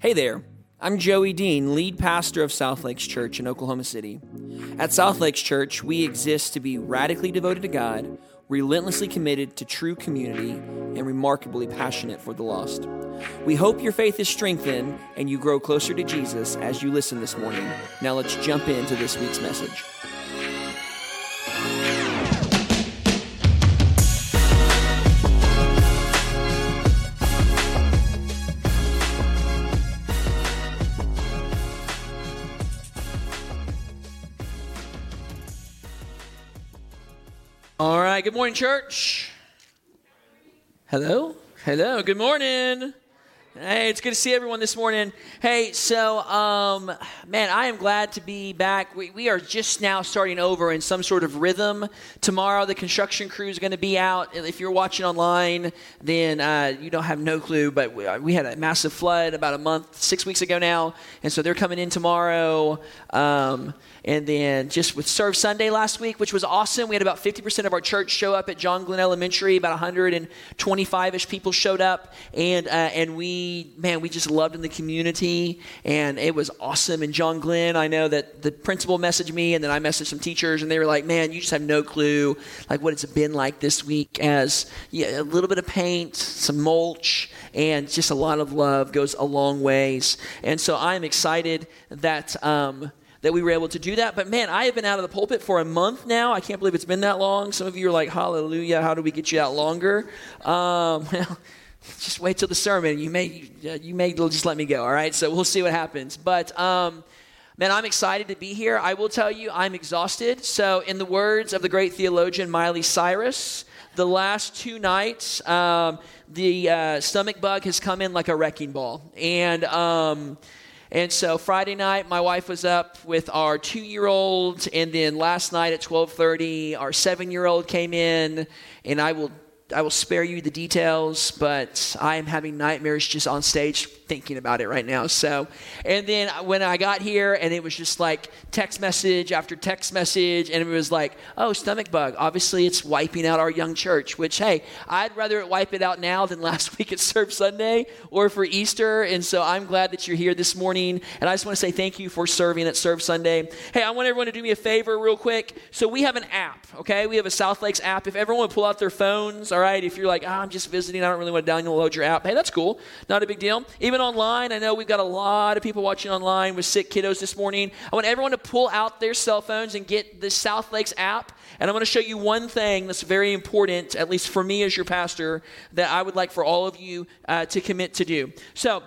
Hey there, I'm Joey Dean, lead pastor of South Lakes Church in Oklahoma City. At South Lakes Church, we exist to be radically devoted to God, relentlessly committed to true community, and remarkably passionate for the lost. We hope your faith is strengthened and you grow closer to Jesus as you listen this morning. Now let's jump into this week's message. Good morning, church. Hello? Hello, good morning. Hey, it's good to see everyone this morning. Hey, so, um, man, I am glad to be back. We, we are just now starting over in some sort of rhythm. Tomorrow, the construction crew is going to be out. If you're watching online, then uh, you don't have no clue, but we, we, had a massive flood about a month, six weeks ago now, and so they're coming in tomorrow. Um, and then just with Serve Sunday last week, which was awesome. We had about 50% of our church show up at John Glenn Elementary. About 125 ish people showed up. And, uh, and we, man, we just loved in the community. And it was awesome. And John Glenn, I know that the principal messaged me and then I messaged some teachers and they were like, man, you just have no clue like what it's been like this week as yeah, a little bit of paint, some mulch, and just a lot of love goes a long ways. And so I'm excited that, um, that we were able to do that. But man, I have been out of the pulpit for a month now. I can't believe it's been that long. Some of you are like, hallelujah, how do we get you out longer? Um, well, just wait till the sermon. You may, you may just let me go, all right? So we'll see what happens. But, um, man, I'm excited to be here. I will tell you, I'm exhausted. So, in the words of the great theologian Miley Cyrus, the last two nights, um, the uh, stomach bug has come in like a wrecking ball. And, um, and so Friday night, my wife was up with our two-year-old, and then last night at 12:30, our seven-year-old came in, and I will I will spare you the details, but I am having nightmares just on stage thinking about it right now. So, and then when I got here, and it was just like text message after text message, and it was like, oh, stomach bug. Obviously, it's wiping out our young church, which, hey, I'd rather it wipe it out now than last week at Serve Sunday or for Easter. And so I'm glad that you're here this morning. And I just want to say thank you for serving at Serve Sunday. Hey, I want everyone to do me a favor real quick. So we have an app, okay? We have a South Lakes app. If everyone would pull out their phones, all right? If you're like, oh, I'm just visiting, I don't really want to download your app, hey, that's cool. Not a big deal. Even online, I know we've got a lot of people watching online with sick kiddos this morning. I want everyone to pull out their cell phones and get the South Lakes app. And I'm going to show you one thing that's very important, at least for me as your pastor, that I would like for all of you uh, to commit to do. So,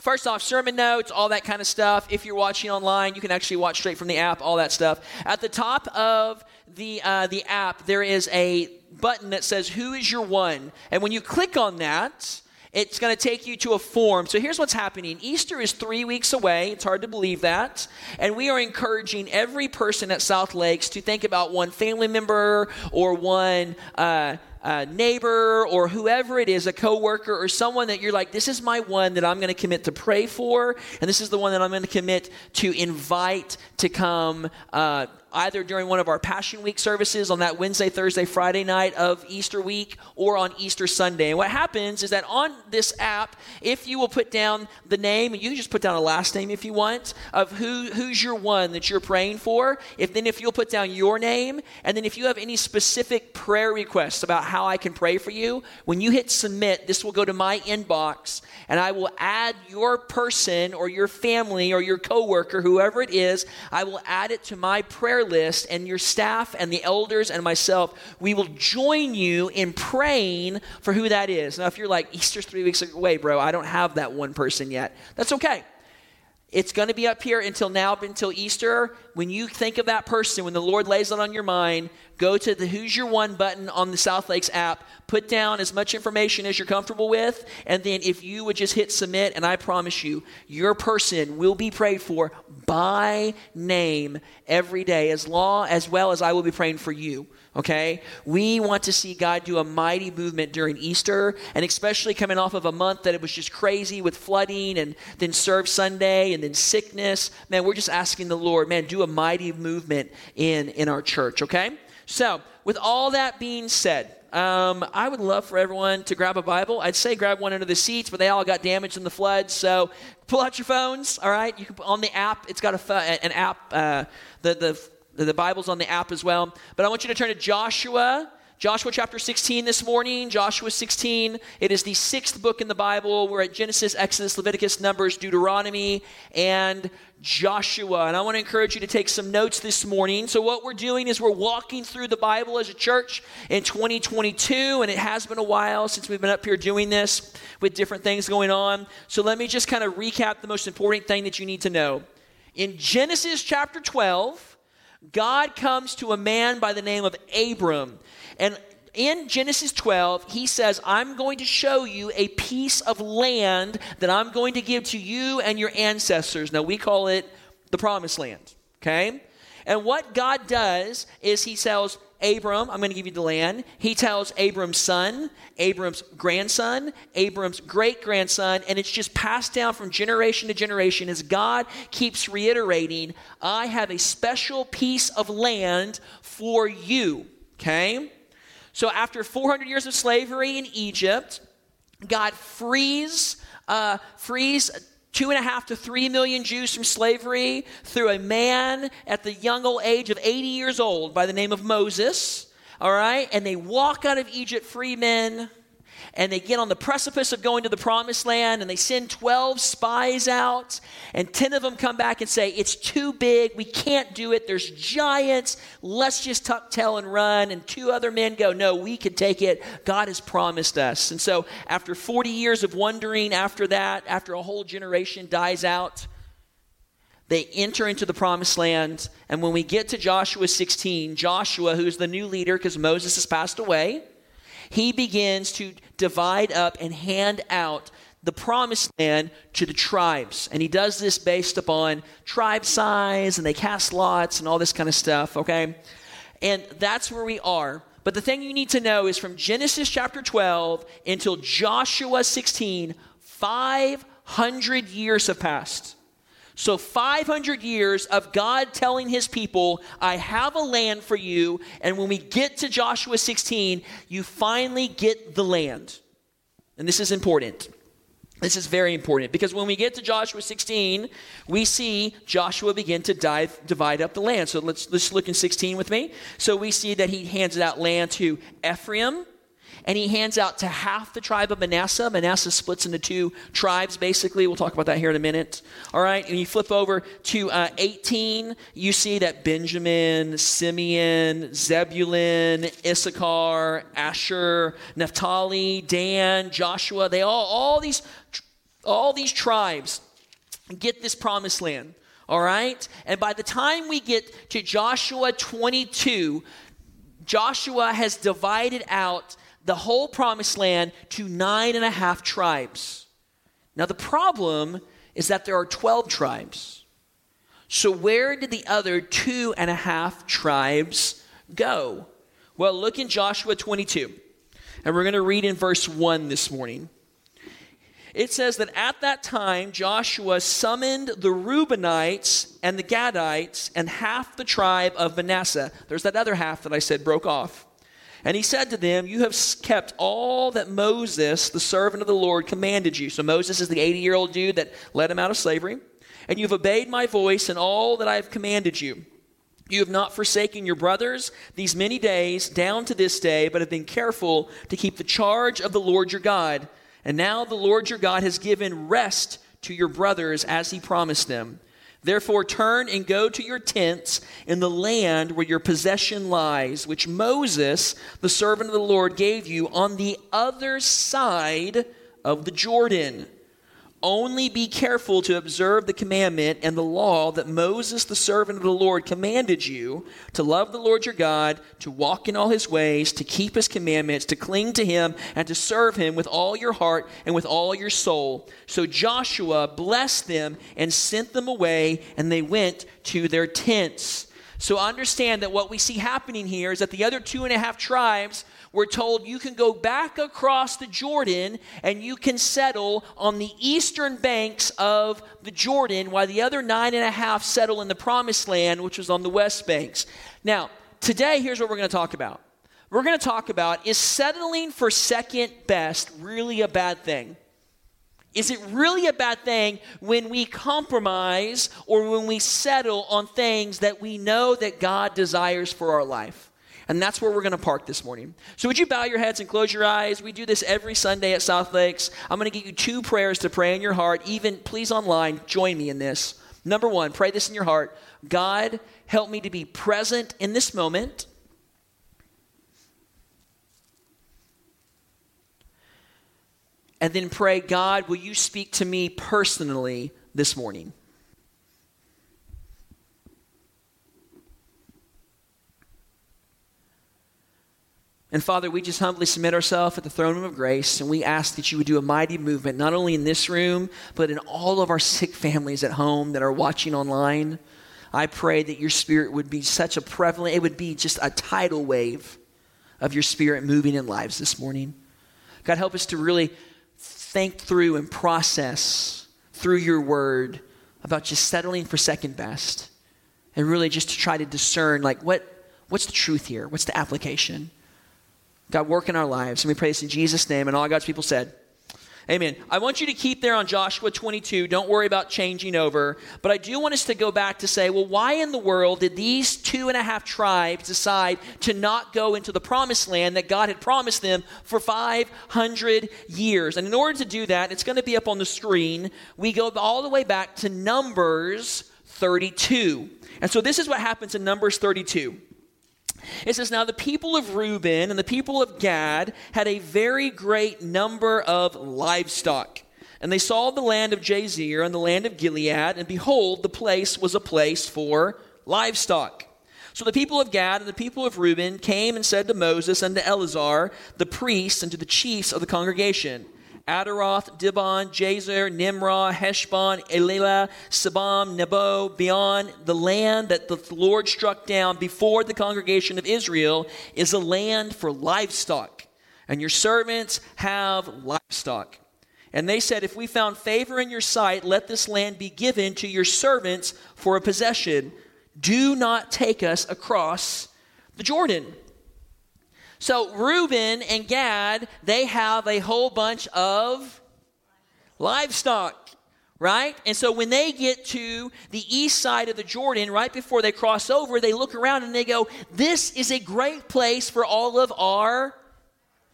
First off, sermon notes, all that kind of stuff. If you're watching online, you can actually watch straight from the app, all that stuff. At the top of the, uh, the app, there is a button that says, Who is your one? And when you click on that, it's going to take you to a form. So here's what's happening Easter is three weeks away. It's hard to believe that. And we are encouraging every person at South Lakes to think about one family member or one. Uh, uh, neighbor or whoever it is, a coworker or someone that you're like, this is my one that I'm going to commit to pray for, and this is the one that I'm going to commit to invite to come uh, either during one of our Passion Week services on that Wednesday, Thursday, Friday night of Easter week or on Easter Sunday. And what happens is that on this app, if you will put down the name, you can just put down a last name if you want, of who, who's your one that you're praying for, if then if you'll put down your name, and then if you have any specific prayer requests about how I can pray for you, when you hit submit, this will go to my inbox, and I will add your person or your family or your coworker, whoever it is, I will add it to my prayer list, and your staff and the elders and myself, we will join you in praying for who that is. Now, if you're like, Easter's three weeks away, bro, I don't have that one person yet, that's okay. It's going to be up here until now, until Easter. When you think of that person, when the Lord lays it on your mind, go to the Who's Your One button on the South Lakes app, put down as much information as you're comfortable with, and then if you would just hit submit, and I promise you, your person will be prayed for by name every day, as long as well as I will be praying for you okay? We want to see God do a mighty movement during Easter, and especially coming off of a month that it was just crazy with flooding and then serve Sunday and then sickness. Man, we're just asking the Lord, man, do a mighty movement in, in our church, okay? So, with all that being said, Um, I would love for everyone to grab a Bible. I'd say grab one under the seats, but they all got damaged in the flood. So pull out your phones. All right, you can on the app. It's got a an app. Uh, the the the Bible's on the app as well. But I want you to turn to Joshua Joshua chapter 16 this morning, Joshua 16. It is the sixth book in the Bible. We're at Genesis, Exodus, Leviticus, Numbers, Deuteronomy, and Joshua. And I want to encourage you to take some notes this morning. So, what we're doing is we're walking through the Bible as a church in 2022, and it has been a while since we've been up here doing this with different things going on. So, let me just kind of recap the most important thing that you need to know. In Genesis chapter 12, God comes to a man by the name of Abram. And in Genesis 12, he says, I'm going to show you a piece of land that I'm going to give to you and your ancestors. Now, we call it the promised land, okay? And what God does is he tells Abram, I'm going to give you the land. He tells Abram's son, Abram's grandson, Abram's great grandson, and it's just passed down from generation to generation as God keeps reiterating, I have a special piece of land for you, okay? So after 400 years of slavery in Egypt, God frees, uh, frees two and a half to three million Jews from slavery through a man at the young old age of 80 years old by the name of Moses. All right? And they walk out of Egypt free men and they get on the precipice of going to the promised land and they send 12 spies out and 10 of them come back and say it's too big. We can't do it. There's giants. Let's just tuck tail and run. And two other men go no we can take it. God has promised us. And so after 40 years of wandering after that after a whole generation dies out they enter into the promised land. And when we get to joshua 16 joshua who's the new leader because moses has passed away he begins to divide up and hand out the promised land to the tribes. And he does this based upon tribe size, and they cast lots and all this kind of stuff, okay? And that's where we are. But the thing you need to know is from Genesis chapter 12 until Joshua 16, 500 years have passed. So, 500 years of God telling his people, I have a land for you. And when we get to Joshua 16, you finally get the land. And this is important. This is very important because when we get to Joshua 16, we see Joshua begin to dive, divide up the land. So let's, let's look in 16 with me. So we see that he hands out land to Ephraim, and he hands out to half the tribe of Manasseh. Manasseh splits into two tribes, basically. We'll talk about that here in a minute. All right, and you flip over to uh, 18, you see that Benjamin, Simeon, Zebulun, Issachar, Asher, Naphtali, Dan, Joshua, they all, all these, all these tribes get this promised land. All right? And by the time we get to Joshua 22, Joshua has divided out the whole promised land to nine and a half tribes. Now, the problem is that there are 12 tribes. So, where did the other two and a half tribes go? Well, look in Joshua 22, and we're going to read in verse 1 this morning. It says that at that time Joshua summoned the Reubenites and the Gadites and half the tribe of Manasseh. There's that other half that I said broke off. And he said to them, You have kept all that Moses, the servant of the Lord, commanded you. So Moses is the 80 year old dude that led him out of slavery. And you've obeyed my voice and all that I have commanded you. You have not forsaken your brothers these many days down to this day, but have been careful to keep the charge of the Lord your God. And now the Lord your God has given rest to your brothers as he promised them. Therefore, turn and go to your tents in the land where your possession lies, which Moses, the servant of the Lord, gave you on the other side of the Jordan. Only be careful to observe the commandment and the law that Moses, the servant of the Lord, commanded you to love the Lord your God, to walk in all his ways, to keep his commandments, to cling to him, and to serve him with all your heart and with all your soul. So Joshua blessed them and sent them away, and they went to their tents. So understand that what we see happening here is that the other two and a half tribes we're told you can go back across the Jordan and you can settle on the eastern banks of the Jordan, while the other nine and a half settle in the promised land, which was on the west banks. Now, today, here's what we're going to talk about. we're going to talk about is settling for second best really a bad thing? Is it really a bad thing when we compromise or when we settle on things that we know that God desires for our life? And that's where we're going to park this morning. So, would you bow your heads and close your eyes? We do this every Sunday at South Lakes. I'm going to give you two prayers to pray in your heart. Even, please, online, join me in this. Number one, pray this in your heart God, help me to be present in this moment. And then pray, God, will you speak to me personally this morning? And Father, we just humbly submit ourselves at the throne room of grace, and we ask that you would do a mighty movement, not only in this room, but in all of our sick families at home that are watching online. I pray that your spirit would be such a prevalent, it would be just a tidal wave of your spirit moving in lives this morning. God, help us to really think through and process through your word about just settling for second best and really just to try to discern like what what's the truth here what's the application God, work in our lives. And we pray this in Jesus' name. And all God's people said, Amen. I want you to keep there on Joshua 22. Don't worry about changing over. But I do want us to go back to say, well, why in the world did these two and a half tribes decide to not go into the promised land that God had promised them for 500 years? And in order to do that, it's going to be up on the screen. We go all the way back to Numbers 32. And so this is what happens in Numbers 32. It says, Now the people of Reuben and the people of Gad had a very great number of livestock. And they saw the land of Jazer and the land of Gilead, and behold, the place was a place for livestock. So the people of Gad and the people of Reuben came and said to Moses and to Eleazar, the priests, and to the chiefs of the congregation, Ataroth, Dibon, Jazer, Nimrah, Heshbon, Elealeh, Sebam, Nebo, beyond the land that the Lord struck down before the congregation of Israel is a land for livestock. And your servants have livestock. And they said, If we found favor in your sight, let this land be given to your servants for a possession. Do not take us across the Jordan. So Reuben and Gad, they have a whole bunch of livestock, right? And so when they get to the east side of the Jordan, right before they cross over, they look around and they go, This is a great place for all of our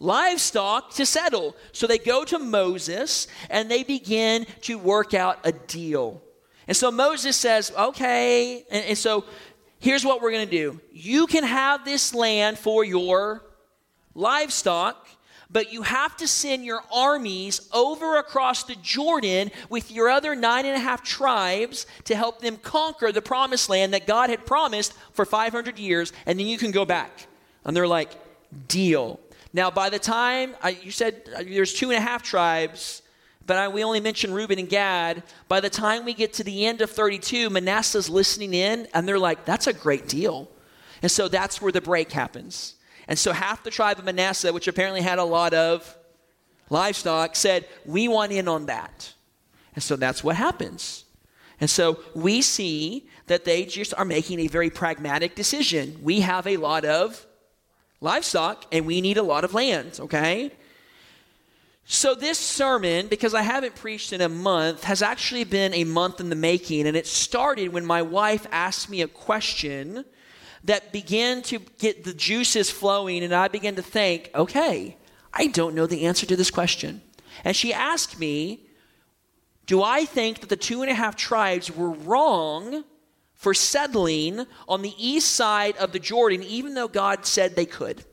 livestock to settle. So they go to Moses and they begin to work out a deal. And so Moses says, Okay. And, and so here's what we're going to do you can have this land for your livestock, but you have to send your armies over across the Jordan with your other nine and a half tribes to help them conquer the promised land that God had promised for 500 years, and then you can go back. And they're like, deal. Now, by the time I, you said uh, there's two and a half tribes, but I, we only mentioned Reuben and Gad. By the time we get to the end of 32, Manasseh's listening in, and they're like, that's a great deal. And so that's where the break happens. And so half the tribe of Manasseh, which apparently had a lot of livestock, said, We want in on that. And so that's what happens. And so we see that they just are making a very pragmatic decision. We have a lot of livestock and we need a lot of land, okay? So, this sermon, because I haven't preached in a month, has actually been a month in the making. And it started when my wife asked me a question that began to get the juices flowing, and I began to think, okay, I don't know the answer to this question. And she asked me, Do I think that the two and a half tribes were wrong for settling on the east side of the Jordan, even though God said they could?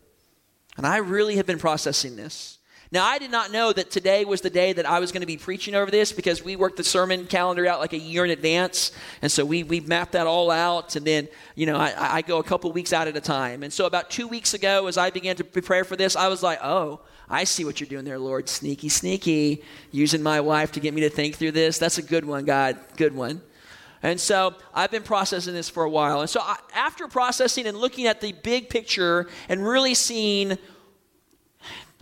And I really have been processing this. Now, I did not know that today was the day that I was going to be preaching over this because we worked the sermon calendar out like a year in advance. And so we, we mapped that all out. And then, you know, I, I go a couple weeks out at a time. And so about two weeks ago, as I began to prepare for this, I was like, oh, I see what you're doing there, Lord. Sneaky, sneaky. Using my wife to get me to think through this. That's a good one, God. Good one. And so I've been processing this for a while. And so I, after processing and looking at the big picture and really seeing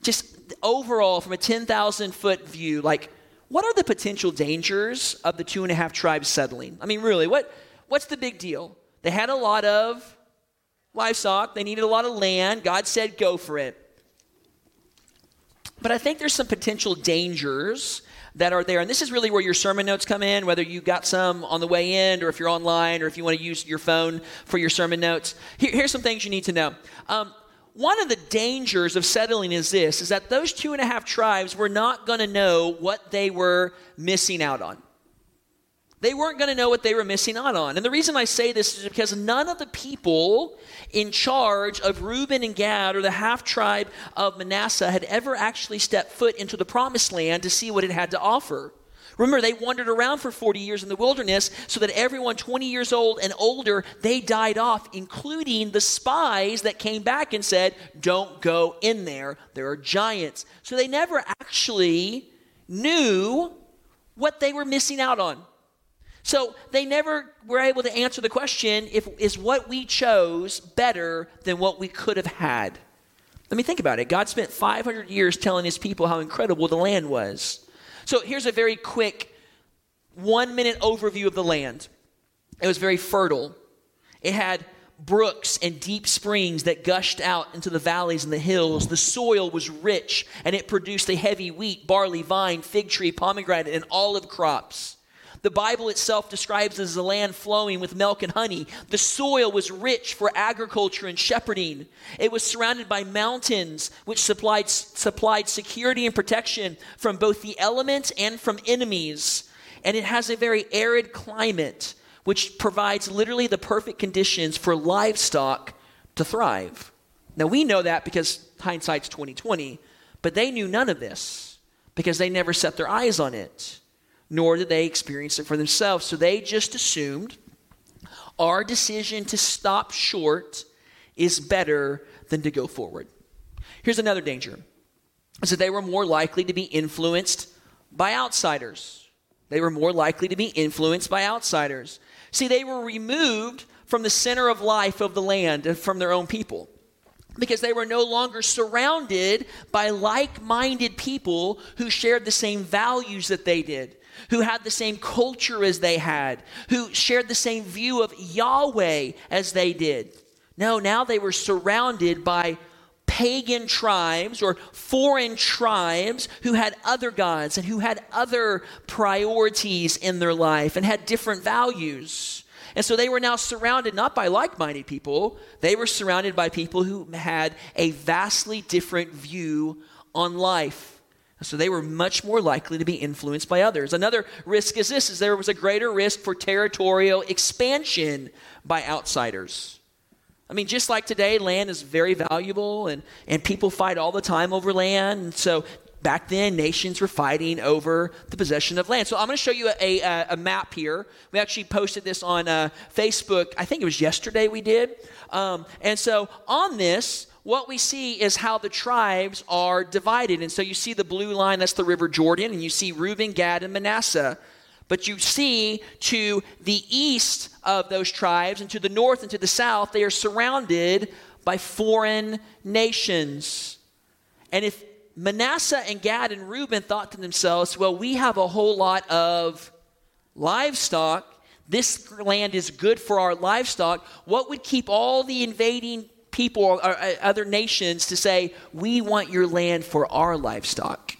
just overall, from a 10,000 foot view, like, what are the potential dangers of the two and a half tribes settling? I mean, really, what, what's the big deal? They had a lot of livestock, they needed a lot of land. God said, go for it. But I think there's some potential dangers that are there. And this is really where your sermon notes come in, whether you got some on the way in or if you're online or if you want to use your phone for your sermon notes. Here, here's some things you need to know. Um, one of the dangers of settling is this is that those two and a half tribes were not going to know what they were missing out on. They weren't going to know what they were missing out on. And the reason I say this is because none of the people in charge of Reuben and Gad or the half tribe of Manasseh had ever actually stepped foot into the promised land to see what it had to offer. Remember, they wandered around for 40 years in the wilderness so that everyone 20 years old and older, they died off, including the spies that came back and said, Don't go in there. There are giants. So they never actually knew what they were missing out on. So they never were able to answer the question if is what we chose better than what we could have had. Let me think about it. God spent 500 years telling his people how incredible the land was. So here's a very quick one minute overview of the land. It was very fertile. It had brooks and deep springs that gushed out into the valleys and the hills. The soil was rich and it produced a heavy wheat, barley, vine, fig tree, pomegranate, and olive crops. The Bible itself describes as a land flowing with milk and honey. The soil was rich for agriculture and shepherding. It was surrounded by mountains, which supplied, supplied security and protection from both the elements and from enemies. And it has a very arid climate, which provides literally the perfect conditions for livestock to thrive. Now we know that because hindsight's 2020, but they knew none of this because they never set their eyes on it nor did they experience it for themselves. So they just assumed our decision to stop short is better than to go forward. Here's another danger is that they were more likely to be influenced by outsiders. They were more likely to be influenced by outsiders. See, they were removed from the center of life of the land and from their own people because they were no longer surrounded by like minded people who shared the same values that they did, who had the same culture as they had, who shared the same view of Yahweh as they did. No, now they were surrounded by pagan tribes or foreign tribes who had other gods and who had other priorities in their life and had different values. And so they were now surrounded not by like minded people, they were surrounded by people who had a vastly different view on life. So they were much more likely to be influenced by others. Another risk is this is there was a greater risk for territorial expansion by outsiders. I mean, just like today, land is very valuable and, and people fight all the time over land. And so back then, nations were fighting over the possession of land. So I'm going to show you a, a, a map here. We actually posted this on uh, Facebook. I think it was yesterday we did. Um, and so on this, what we see is how the tribes are divided. And so you see the blue line, that's the River Jordan, and you see Reuben, Gad, and Manasseh. But you see to the east of those tribes and to the north and to the south, they are surrounded by foreign nations. And if Manasseh and Gad and Reuben thought to themselves, well, we have a whole lot of livestock. This land is good for our livestock. What would keep all the invading people or, uh, other nations to say, We want your land for our livestock.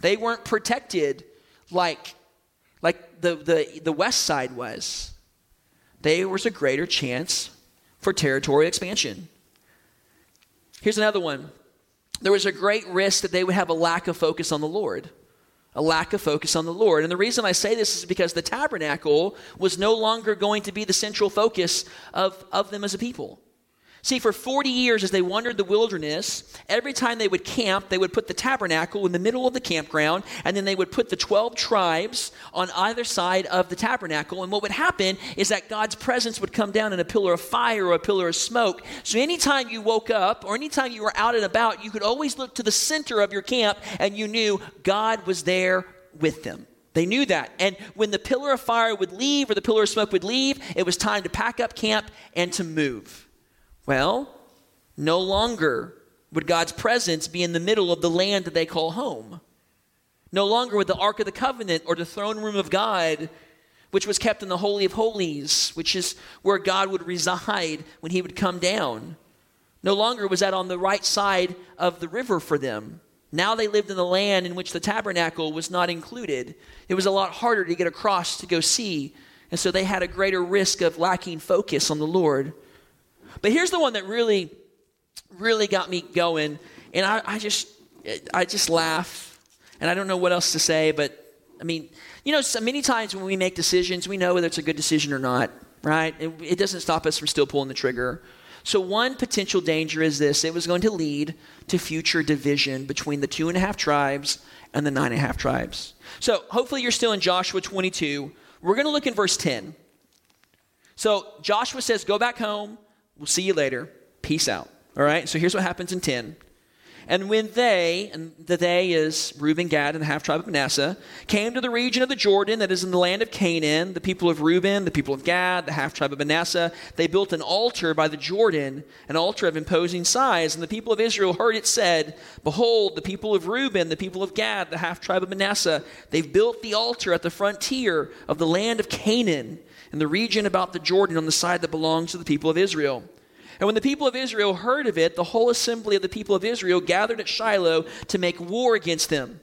They weren't protected like, like the, the, the west side was. There was a greater chance for territorial expansion. Here's another one. There was a great risk that they would have a lack of focus on the Lord. A lack of focus on the Lord. And the reason I say this is because the tabernacle was no longer going to be the central focus of, of them as a people. See, for 40 years, as they wandered the wilderness, every time they would camp, they would put the tabernacle in the middle of the campground, and then they would put the 12 tribes on either side of the tabernacle. And what would happen is that God's presence would come down in a pillar of fire or a pillar of smoke. So anytime you woke up or anytime you were out and about, you could always look to the center of your camp and you knew God was there with them. They knew that. And when the pillar of fire would leave or the pillar of smoke would leave, it was time to pack up camp and to move. Well, no longer would God's presence be in the middle of the land that they call home. No longer would the Ark of the Covenant or the throne room of God which was kept in the Holy of Holies, which is where God would reside when he would come down. No longer was that on the right side of the river for them. Now they lived in the land in which the tabernacle was not included. It was a lot harder to get across to go see, and so they had a greater risk of lacking focus on the Lord. But here's the one that really, really got me going, and I, I just, I just laugh, and I don't know what else to say. But I mean, you know, so many times when we make decisions, we know whether it's a good decision or not, right? It, it doesn't stop us from still pulling the trigger. So, one potential danger is this it was going to lead to future division between the two and a half tribes and the nine and a half tribes. So, hopefully, you're still in Joshua 22. We're going to look in verse 10. So, Joshua says, Go back home. We'll see you later. Peace out. All right? So, here's what happens in 10. And when they, and the they is Reuben, Gad, and the half tribe of Manasseh, came to the region of the Jordan that is in the land of Canaan, the people of Reuben, the people of Gad, the half tribe of Manasseh, they built an altar by the Jordan, an altar of imposing size. And the people of Israel heard it said, Behold, the people of Reuben, the people of Gad, the half tribe of Manasseh, they've built the altar at the frontier of the land of Canaan, in the region about the Jordan on the side that belongs to the people of Israel. And when the people of Israel heard of it, the whole assembly of the people of Israel gathered at Shiloh to make war against them.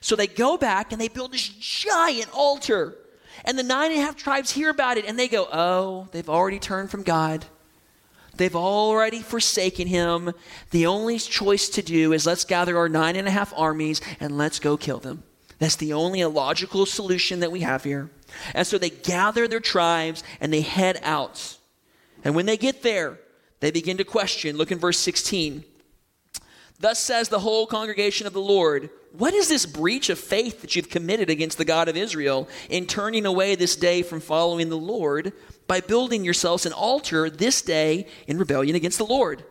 So they go back and they build this giant altar. And the nine and a half tribes hear about it and they go, Oh, they've already turned from God. They've already forsaken him. The only choice to do is let's gather our nine and a half armies and let's go kill them. That's the only logical solution that we have here. And so they gather their tribes and they head out. And when they get there, they begin to question. Look in verse 16. Thus says the whole congregation of the Lord, What is this breach of faith that you've committed against the God of Israel in turning away this day from following the Lord by building yourselves an altar this day in rebellion against the Lord?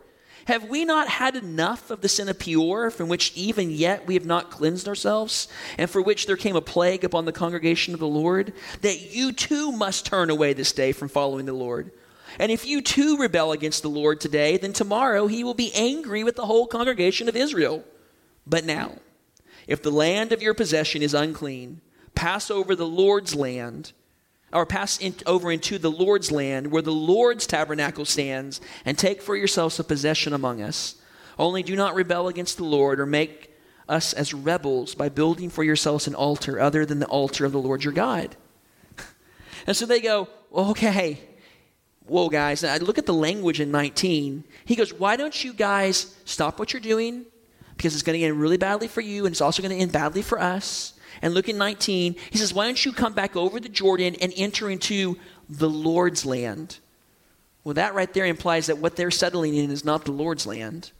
Have we not had enough of the sin of Peor, from which even yet we have not cleansed ourselves, and for which there came a plague upon the congregation of the Lord, that you too must turn away this day from following the Lord? And if you too rebel against the Lord today, then tomorrow he will be angry with the whole congregation of Israel. But now, if the land of your possession is unclean, pass over the Lord's land, or pass in, over into the Lord's land where the Lord's tabernacle stands, and take for yourselves a possession among us. Only do not rebel against the Lord or make us as rebels by building for yourselves an altar other than the altar of the Lord your God. and so they go, okay, whoa, guys, I look at the language in 19. He goes, why don't you guys stop what you're doing? Because it's going to end really badly for you, and it's also going to end badly for us. And look at 19. He says, why don't you come back over the Jordan and enter into the Lord's land? Well, that right there implies that what they're settling in is not the Lord's land.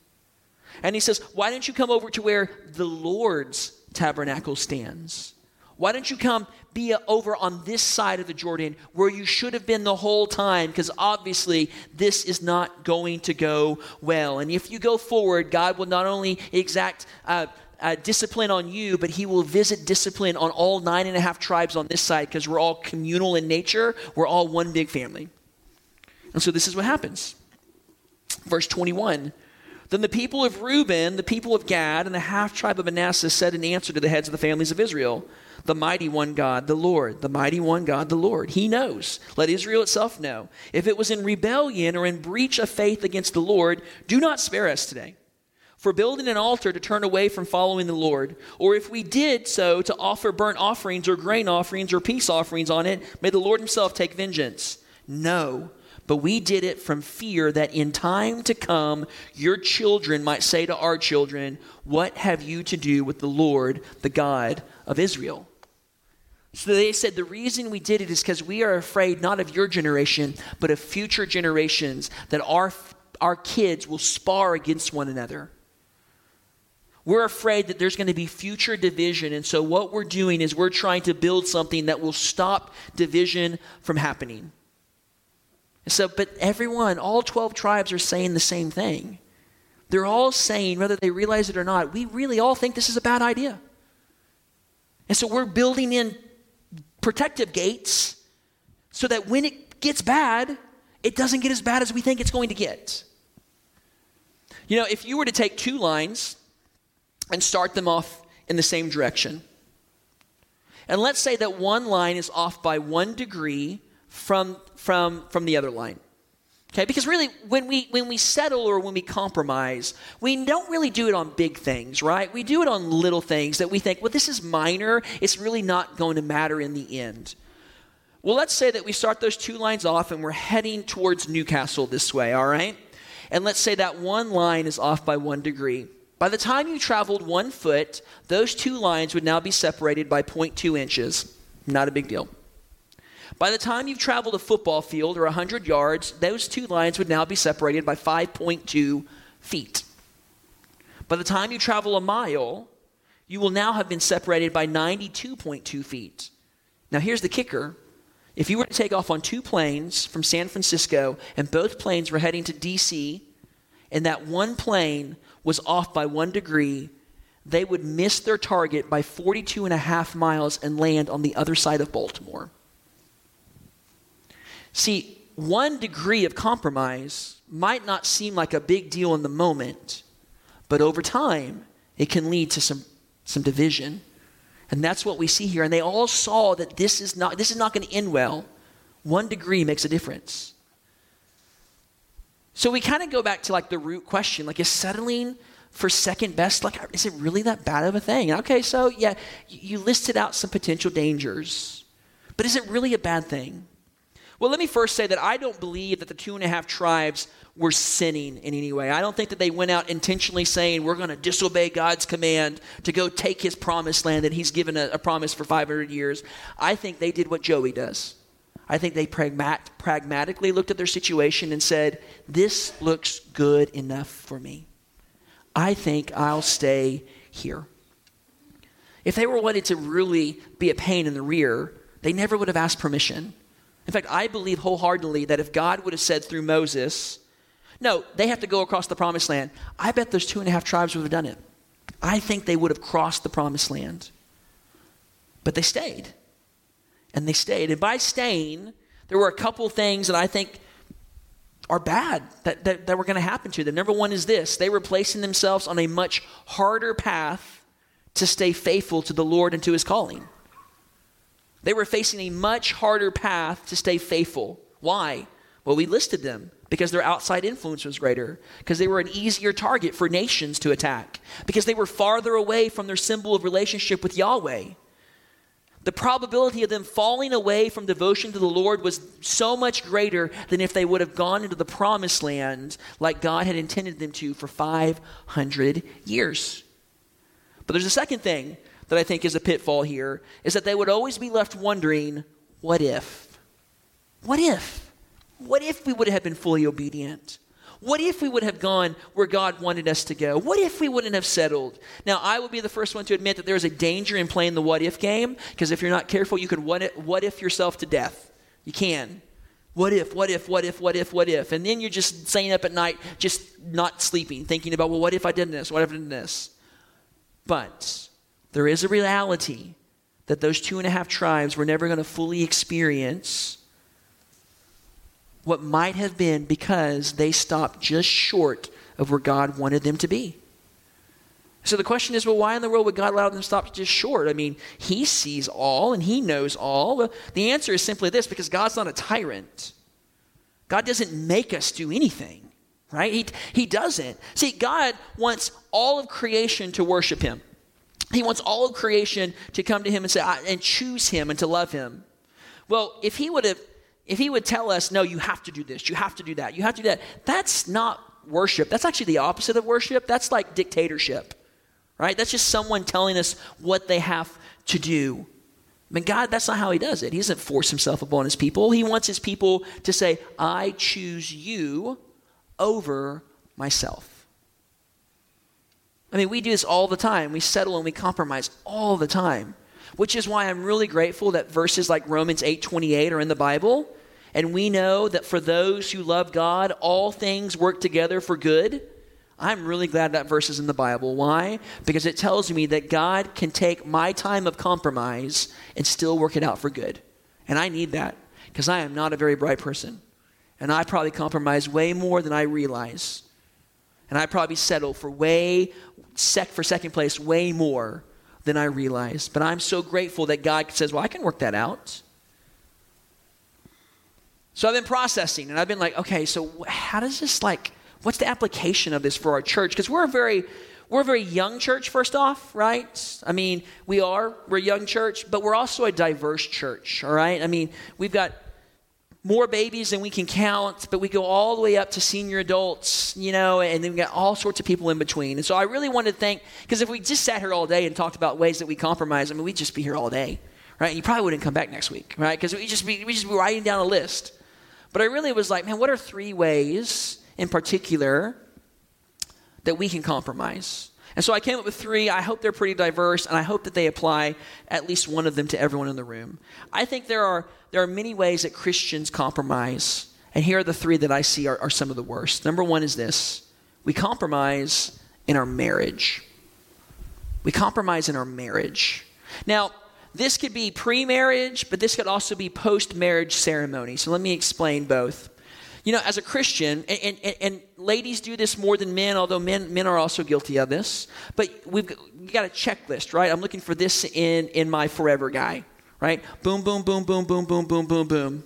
And he says, why don't you come over to where the Lord's tabernacle stands? Why don't you come be over on this side of the Jordan where you should have been the whole time? Because obviously this is not going to go well. And if you go forward, God will not only exact uh, uh, discipline on you, but He will visit discipline on all nine and a half tribes on this side because we're all communal in nature. We're all one big family. And so this is what happens. Verse 21 then the people of Reuben, the people of Gad, and the half tribe of Manasseh said in answer to the heads of the families of Israel, the mighty one God, the Lord, the mighty one God, the Lord. He knows. Let Israel itself know. If it was in rebellion or in breach of faith against the Lord, do not spare us today. For building an altar to turn away from following the Lord, or if we did so to offer burnt offerings or grain offerings or peace offerings on it, may the Lord Himself take vengeance. No, but we did it from fear that in time to come your children might say to our children, What have you to do with the Lord, the God of Israel? So they said the reason we did it is because we are afraid not of your generation, but of future generations, that our, our kids will spar against one another. We're afraid that there's going to be future division. And so what we're doing is we're trying to build something that will stop division from happening. And so, but everyone, all 12 tribes are saying the same thing. They're all saying, whether they realize it or not, we really all think this is a bad idea. And so we're building in protective gates so that when it gets bad, it doesn't get as bad as we think it's going to get. You know, if you were to take two lines and start them off in the same direction, And let's say that one line is off by one degree from, from, from the other line. Okay, because really, when we when we settle or when we compromise, we don't really do it on big things, right? We do it on little things that we think, well, this is minor. It's really not going to matter in the end. Well, let's say that we start those two lines off and we're heading towards Newcastle this way, all right? And let's say that one line is off by one degree. By the time you traveled one foot, those two lines would now be separated by 0.2 inches. Not a big deal. By the time you've traveled a football field or 100 yards, those two lines would now be separated by 5.2 feet. By the time you travel a mile, you will now have been separated by 92.2 feet. Now, here's the kicker. If you were to take off on two planes from San Francisco and both planes were heading to DC, and that one plane was off by one degree, they would miss their target by 42 and a half miles and land on the other side of Baltimore. See, one degree of compromise might not seem like a big deal in the moment, but over time, it can lead to some, some division. And that's what we see here. And they all saw that this is not, this is not going to end well. One degree makes a difference. So we kind of go back to like the root question like, is settling for second best, like, is it really that bad of a thing? Okay, so yeah, you listed out some potential dangers, but is it really a bad thing? Well, let me first say that I don't believe that the two and a half tribes were sinning in any way. I don't think that they went out intentionally saying, we're going to disobey God's command to go take his promised land that he's given a, a promise for 500 years. I think they did what Joey does. I think they pragmat- pragmatically looked at their situation and said, This looks good enough for me. I think I'll stay here. If they were wanting to really be a pain in the rear, they never would have asked permission. In fact, I believe wholeheartedly that if God would have said through Moses, no, they have to go across the promised land, I bet those two and a half tribes would have done it. I think they would have crossed the promised land. But they stayed. And they stayed. And by staying, there were a couple things that I think are bad that, that, that were going to happen to them. Number one is this they were placing themselves on a much harder path to stay faithful to the Lord and to his calling. They were facing a much harder path to stay faithful. Why? Well, we listed them because their outside influence was greater, because they were an easier target for nations to attack, because they were farther away from their symbol of relationship with Yahweh. The probability of them falling away from devotion to the Lord was so much greater than if they would have gone into the promised land like God had intended them to for 500 years. But there's a second thing that I think is a pitfall here is that they would always be left wondering, what if? What if? What if we would have been fully obedient? What if we would have gone where God wanted us to go? What if we wouldn't have settled? Now, I would be the first one to admit that there is a danger in playing the what if game because if you're not careful, you could what if, what if yourself to death. You can. What if, what if, what if, what if, what if? And then you're just staying up at night, just not sleeping, thinking about, well, what if I did this? What if I did this? But there is a reality that those two and a half tribes were never going to fully experience what might have been because they stopped just short of where God wanted them to be. So the question is, well, why in the world would God allow them to stop just short? I mean, He sees all and He knows all. The answer is simply this because God's not a tyrant. God doesn't make us do anything, right? He, he doesn't. See, God wants all of creation to worship Him. He wants all of creation to come to him and say and choose him and to love him. Well, if he would have if he would tell us, no, you have to do this, you have to do that, you have to do that, that's not worship. That's actually the opposite of worship. That's like dictatorship. Right? That's just someone telling us what they have to do. I mean, God, that's not how he does it. He doesn't force himself upon his people. He wants his people to say, I choose you over myself. I mean, we do this all the time. We settle and we compromise all the time. Which is why I'm really grateful that verses like Romans 8:28 are in the Bible. And we know that for those who love God, all things work together for good. I'm really glad that verse is in the Bible. Why? Because it tells me that God can take my time of compromise and still work it out for good. And I need that because I am not a very bright person. And I probably compromise way more than I realize. And I probably settle for way sec for second place way more than I realize. But I'm so grateful that God says, well, I can work that out. So I've been processing and I've been like, okay, so how does this like, what's the application of this for our church? Because we're a very, we're a very young church, first off, right? I mean, we are, we're a young church, but we're also a diverse church, all right? I mean, we've got more babies than we can count, but we go all the way up to senior adults, you know, and then we've got all sorts of people in between. And so I really wanted to thank, because if we just sat here all day and talked about ways that we compromise, I mean, we'd just be here all day, right? And you probably wouldn't come back next week, right? Because we just be we just be writing down a list. But I really was like, man, what are three ways in particular that we can compromise? And so I came up with three. I hope they're pretty diverse, and I hope that they apply at least one of them to everyone in the room. I think there are, there are many ways that Christians compromise, and here are the three that I see are, are some of the worst. Number one is this we compromise in our marriage. We compromise in our marriage. Now, this could be pre marriage, but this could also be post marriage ceremony. So let me explain both. You know, as a Christian, and, and, and, ladies do this more than men, although men, men are also guilty of this, but we've got, a checklist, right? I'm looking for this in, in my forever guy, right? Boom, boom, boom, boom, boom, boom, boom, boom, boom.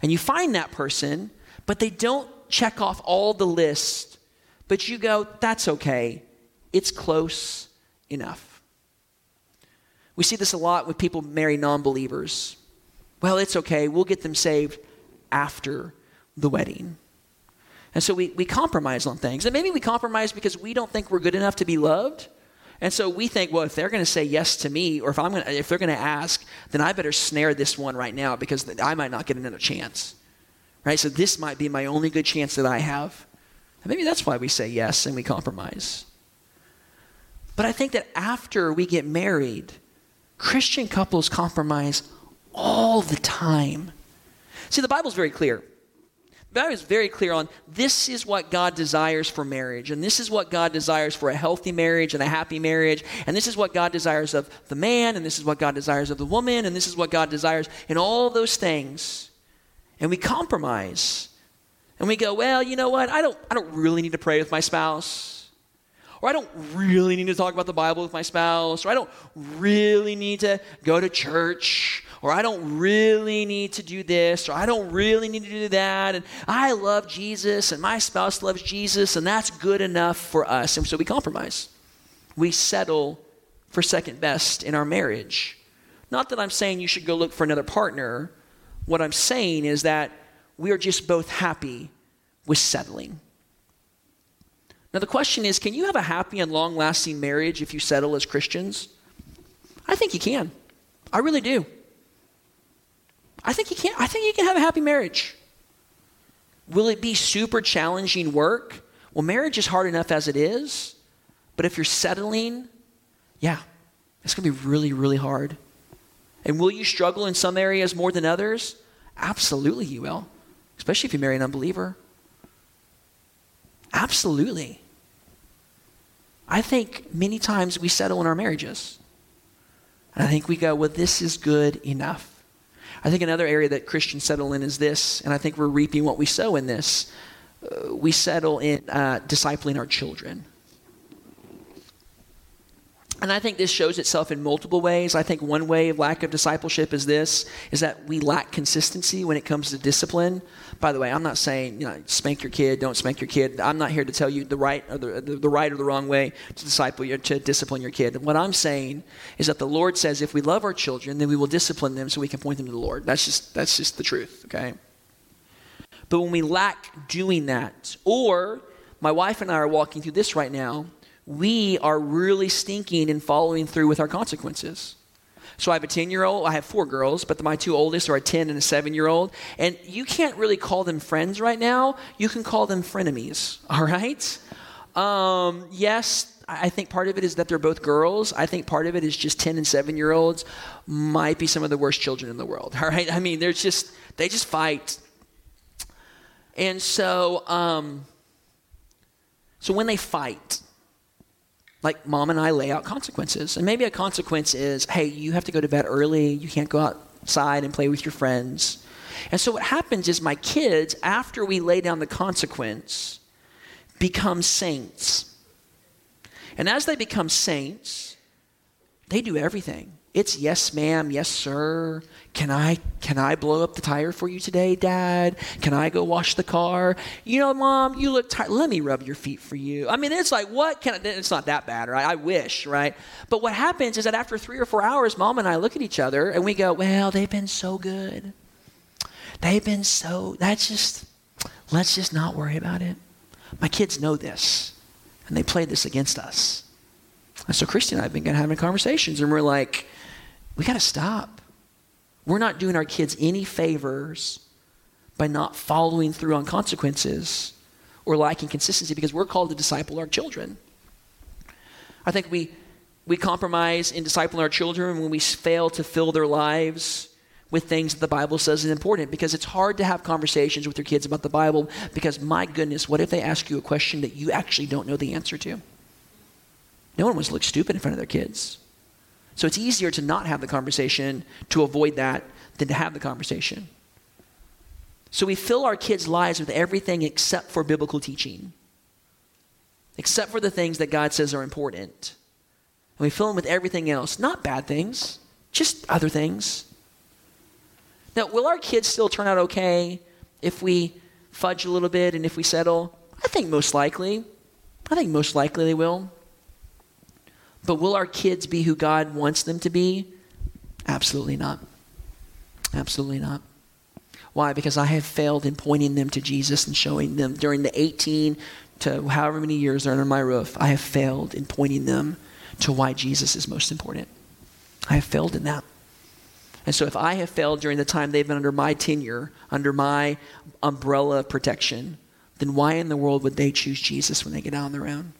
And you find that person, but they don't check off all the list, but you go, that's okay. It's close enough. We see this a lot with people marry non believers. Well, it's okay. We'll get them saved after the wedding. And so we, we compromise on things. And maybe we compromise because we don't think we're good enough to be loved. And so we think, well, if they're going to say yes to me, or if I'm going if they're going to ask, then I better snare this one right now because I might not get another chance. Right? So this might be my only good chance that I have. And maybe that's why we say yes and we compromise. But I think that after we get married, Christian couples compromise all the time. See, the Bible's very clear. The Bible is very clear on this is what God desires for marriage, and this is what God desires for a healthy marriage and a happy marriage, and this is what God desires of the man, and this is what God desires of the woman, and this is what God desires in all those things. And we compromise. And we go, well, you know what? I don't, I don't really need to pray with my spouse. Or I don't really need to talk about the Bible with my spouse. Or I don't really need to go to church or I don't really need to do this, or I don't really need to do that, and I love Jesus, and my spouse loves Jesus, and that's good enough for us. And so we compromise. We settle for second best in our marriage. Not that I'm saying you should go look for another partner. What I'm saying is that we are just both happy with settling. Now, the question is can you have a happy and long lasting marriage if you settle as Christians? I think you can. I really do. I think you can I think you can have a happy marriage. Will it be super challenging work? Well, marriage is hard enough as it is, but if you're settling, yeah, it's going to be really really hard. And will you struggle in some areas more than others? Absolutely you will. Especially if you marry an unbeliever. Absolutely. I think many times we settle in our marriages. And I think we go, well, this is good enough. I think another area that Christians settle in is this, and I think we're reaping what we sow in this. Uh, we settle in uh, discipling our children. And I think this shows itself in multiple ways. I think one way of lack of discipleship is this is that we lack consistency when it comes to discipline. By the way, I'm not saying, you know, spank your kid, don't spank your kid. I'm not here to tell you the right or the, the, the right or the wrong way to disciple your, to discipline your kid. What I'm saying is that the Lord says if we love our children, then we will discipline them so we can point them to the Lord. That's just that's just the truth, okay? But when we lack doing that, or my wife and I are walking through this right now, we are really stinking and following through with our consequences. So I have a 10 year old, I have four girls, but my two oldest are a 10 and a 7 year old. And you can't really call them friends right now. You can call them frenemies, all right? Um, yes, I think part of it is that they're both girls. I think part of it is just 10 and 7 year olds might be some of the worst children in the world, all right? I mean, they're just, they just fight. And so, um, so when they fight, like mom and I lay out consequences. And maybe a consequence is, hey, you have to go to bed early, you can't go outside and play with your friends. And so what happens is my kids, after we lay down the consequence, become saints. And as they become saints, they do everything. It's yes, ma'am, yes, sir. Can I can I blow up the tire for you today, Dad? Can I go wash the car? You know, Mom, you look tired. Let me rub your feet for you. I mean, it's like what can I, it's not that bad, right? I wish, right? But what happens is that after three or four hours, Mom and I look at each other and we go, "Well, they've been so good. They've been so. That's just. Let's just not worry about it. My kids know this, and they play this against us." And so Christy and I have been having conversations, and we're like we got to stop. We're not doing our kids any favors by not following through on consequences or lacking consistency because we're called to disciple our children. I think we, we compromise in discipling our children when we fail to fill their lives with things that the Bible says is important because it's hard to have conversations with your kids about the Bible because, my goodness, what if they ask you a question that you actually don't know the answer to? No one wants to look stupid in front of their kids. So it's easier to not have the conversation to avoid that than to have the conversation. So we fill our kids' lives with everything except for biblical teaching, except for the things that God says are important. And we fill them with everything else, not bad things, just other things. Now, will our kids still turn out okay if we fudge a little bit and if we settle? I think most likely. I think most likely they will. But will our kids be who God wants them to be? Absolutely not. Absolutely not. Why? Because I have failed in pointing them to Jesus and showing them during the 18 to however many years they're under my roof. I have failed in pointing them to why Jesus is most important. I have failed in that. And so if I have failed during the time they've been under my tenure, under my umbrella of protection, then why in the world would they choose Jesus when they get out on their own?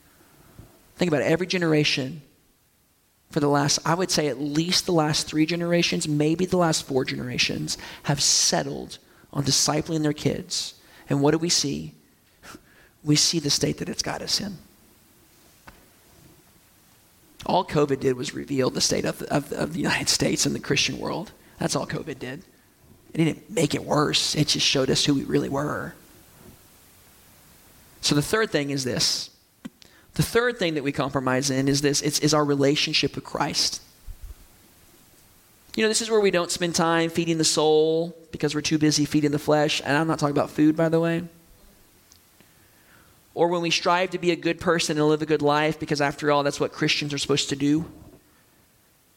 Think about it. Every generation for the last, I would say at least the last three generations, maybe the last four generations, have settled on discipling their kids. And what do we see? We see the state that it's got us in. All COVID did was reveal the state of, of, of the United States and the Christian world. That's all COVID did. It didn't make it worse, it just showed us who we really were. So the third thing is this the third thing that we compromise in is this it's, is our relationship with Christ. You know, this is where we don't spend time feeding the soul because we're too busy feeding the flesh. And I'm not talking about food, by the way. Or when we strive to be a good person and live a good life because, after all, that's what Christians are supposed to do.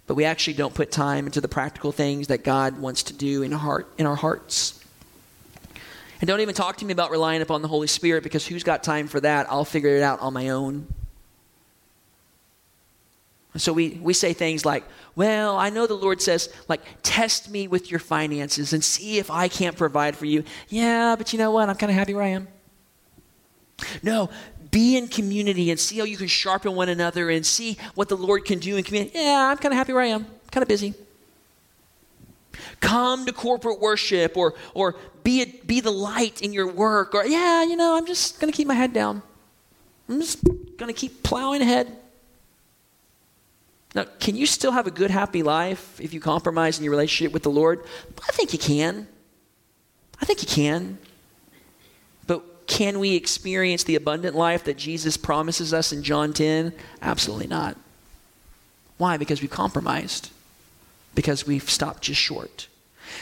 But we actually don't put time into the practical things that God wants to do in heart, in our hearts. And don't even talk to me about relying upon the Holy Spirit because who's got time for that? I'll figure it out on my own. so we, we say things like, well, I know the Lord says, like, test me with your finances and see if I can't provide for you. Yeah, but you know what? I'm kind of happy where I am. No, be in community and see how you can sharpen one another and see what the Lord can do in community. Yeah, I'm kind of happy where I am. Kind of busy. Come to corporate worship or, or be, be the light in your work. Or, yeah, you know, I'm just going to keep my head down. I'm just going to keep plowing ahead. Now, can you still have a good, happy life if you compromise in your relationship with the Lord? I think you can. I think you can. But can we experience the abundant life that Jesus promises us in John 10? Absolutely not. Why? Because we compromised because we've stopped just short.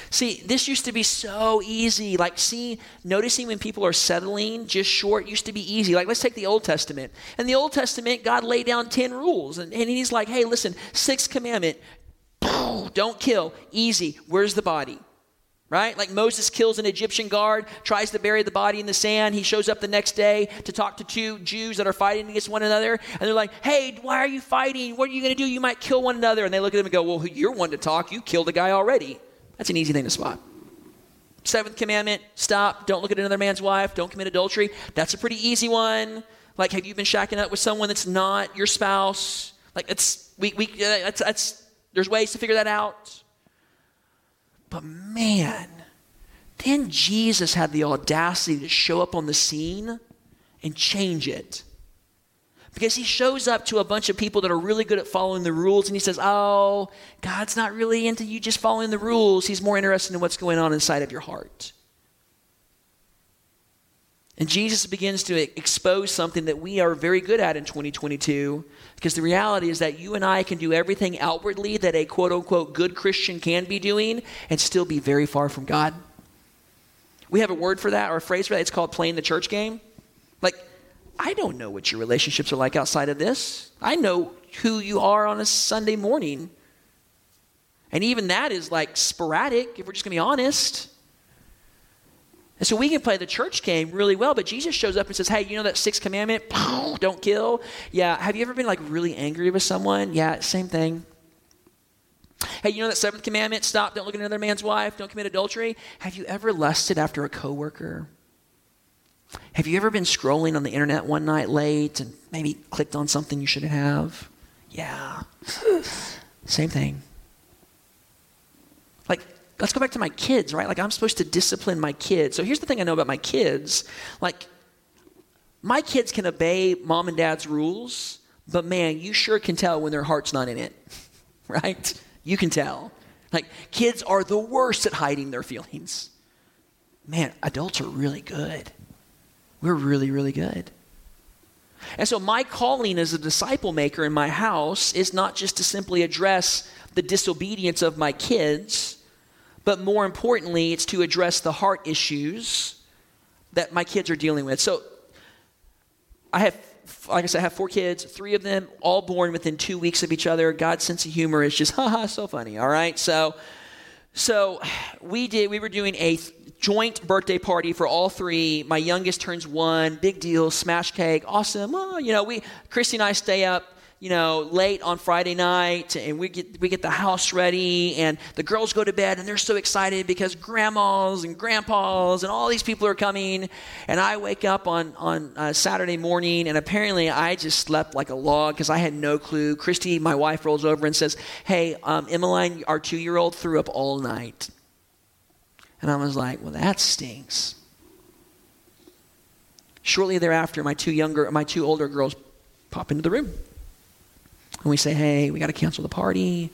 See, this used to be so easy. Like, see, noticing when people are settling just short used to be easy. Like, let's take the Old Testament. In the Old Testament, God laid down 10 rules. And, and He's like, hey, listen, sixth commandment, don't kill. Easy. Where's the body? right? Like Moses kills an Egyptian guard, tries to bury the body in the sand. He shows up the next day to talk to two Jews that are fighting against one another. And they're like, hey, why are you fighting? What are you going to do? You might kill one another. And they look at him and go, well, you're one to talk. You killed a guy already. That's an easy thing to spot. Seventh commandment stop. Don't look at another man's wife. Don't commit adultery. That's a pretty easy one. Like, have you been shacking up with someone that's not your spouse? Like, it's, we, we, uh, that's, that's, there's ways to figure that out. But man, then Jesus had the audacity to show up on the scene and change it. Because he shows up to a bunch of people that are really good at following the rules and he says, Oh, God's not really into you just following the rules. He's more interested in what's going on inside of your heart. And Jesus begins to expose something that we are very good at in 2022 because the reality is that you and I can do everything outwardly that a quote unquote good Christian can be doing and still be very far from God. We have a word for that or a phrase for that. It's called playing the church game. Like, I don't know what your relationships are like outside of this. I know who you are on a Sunday morning. And even that is like sporadic, if we're just going to be honest. And so we can play the church game really well, but Jesus shows up and says, Hey, you know that sixth commandment? Don't kill. Yeah. Have you ever been like really angry with someone? Yeah, same thing. Hey, you know that seventh commandment? Stop, don't look at another man's wife, don't commit adultery. Have you ever lusted after a coworker? Have you ever been scrolling on the internet one night late and maybe clicked on something you shouldn't have? Yeah. Same thing. Like, let's go back to my kids, right? Like, I'm supposed to discipline my kids. So here's the thing I know about my kids. Like, my kids can obey mom and dad's rules, but man, you sure can tell when their heart's not in it, right? You can tell. Like, kids are the worst at hiding their feelings. Man, adults are really good. We're really, really good. And so, my calling as a disciple maker in my house is not just to simply address the disobedience of my kids, but more importantly, it's to address the heart issues that my kids are dealing with. So, I have, like I said, I have four kids, three of them all born within two weeks of each other. God's sense of humor is just, haha, so funny, all right? So, so we did, we were doing a joint birthday party for all three. My youngest turns one, big deal, smash cake, awesome. Well, you know, we, Christy and I stay up you know, late on Friday night, and we get we get the house ready, and the girls go to bed, and they're so excited because grandmas and grandpas and all these people are coming, and I wake up on on uh, Saturday morning, and apparently I just slept like a log because I had no clue. Christy, my wife, rolls over and says, "Hey, um, Emmeline, our two year old, threw up all night," and I was like, "Well, that stinks." Shortly thereafter, my two younger, my two older girls pop into the room and we say, hey, we got to cancel the party.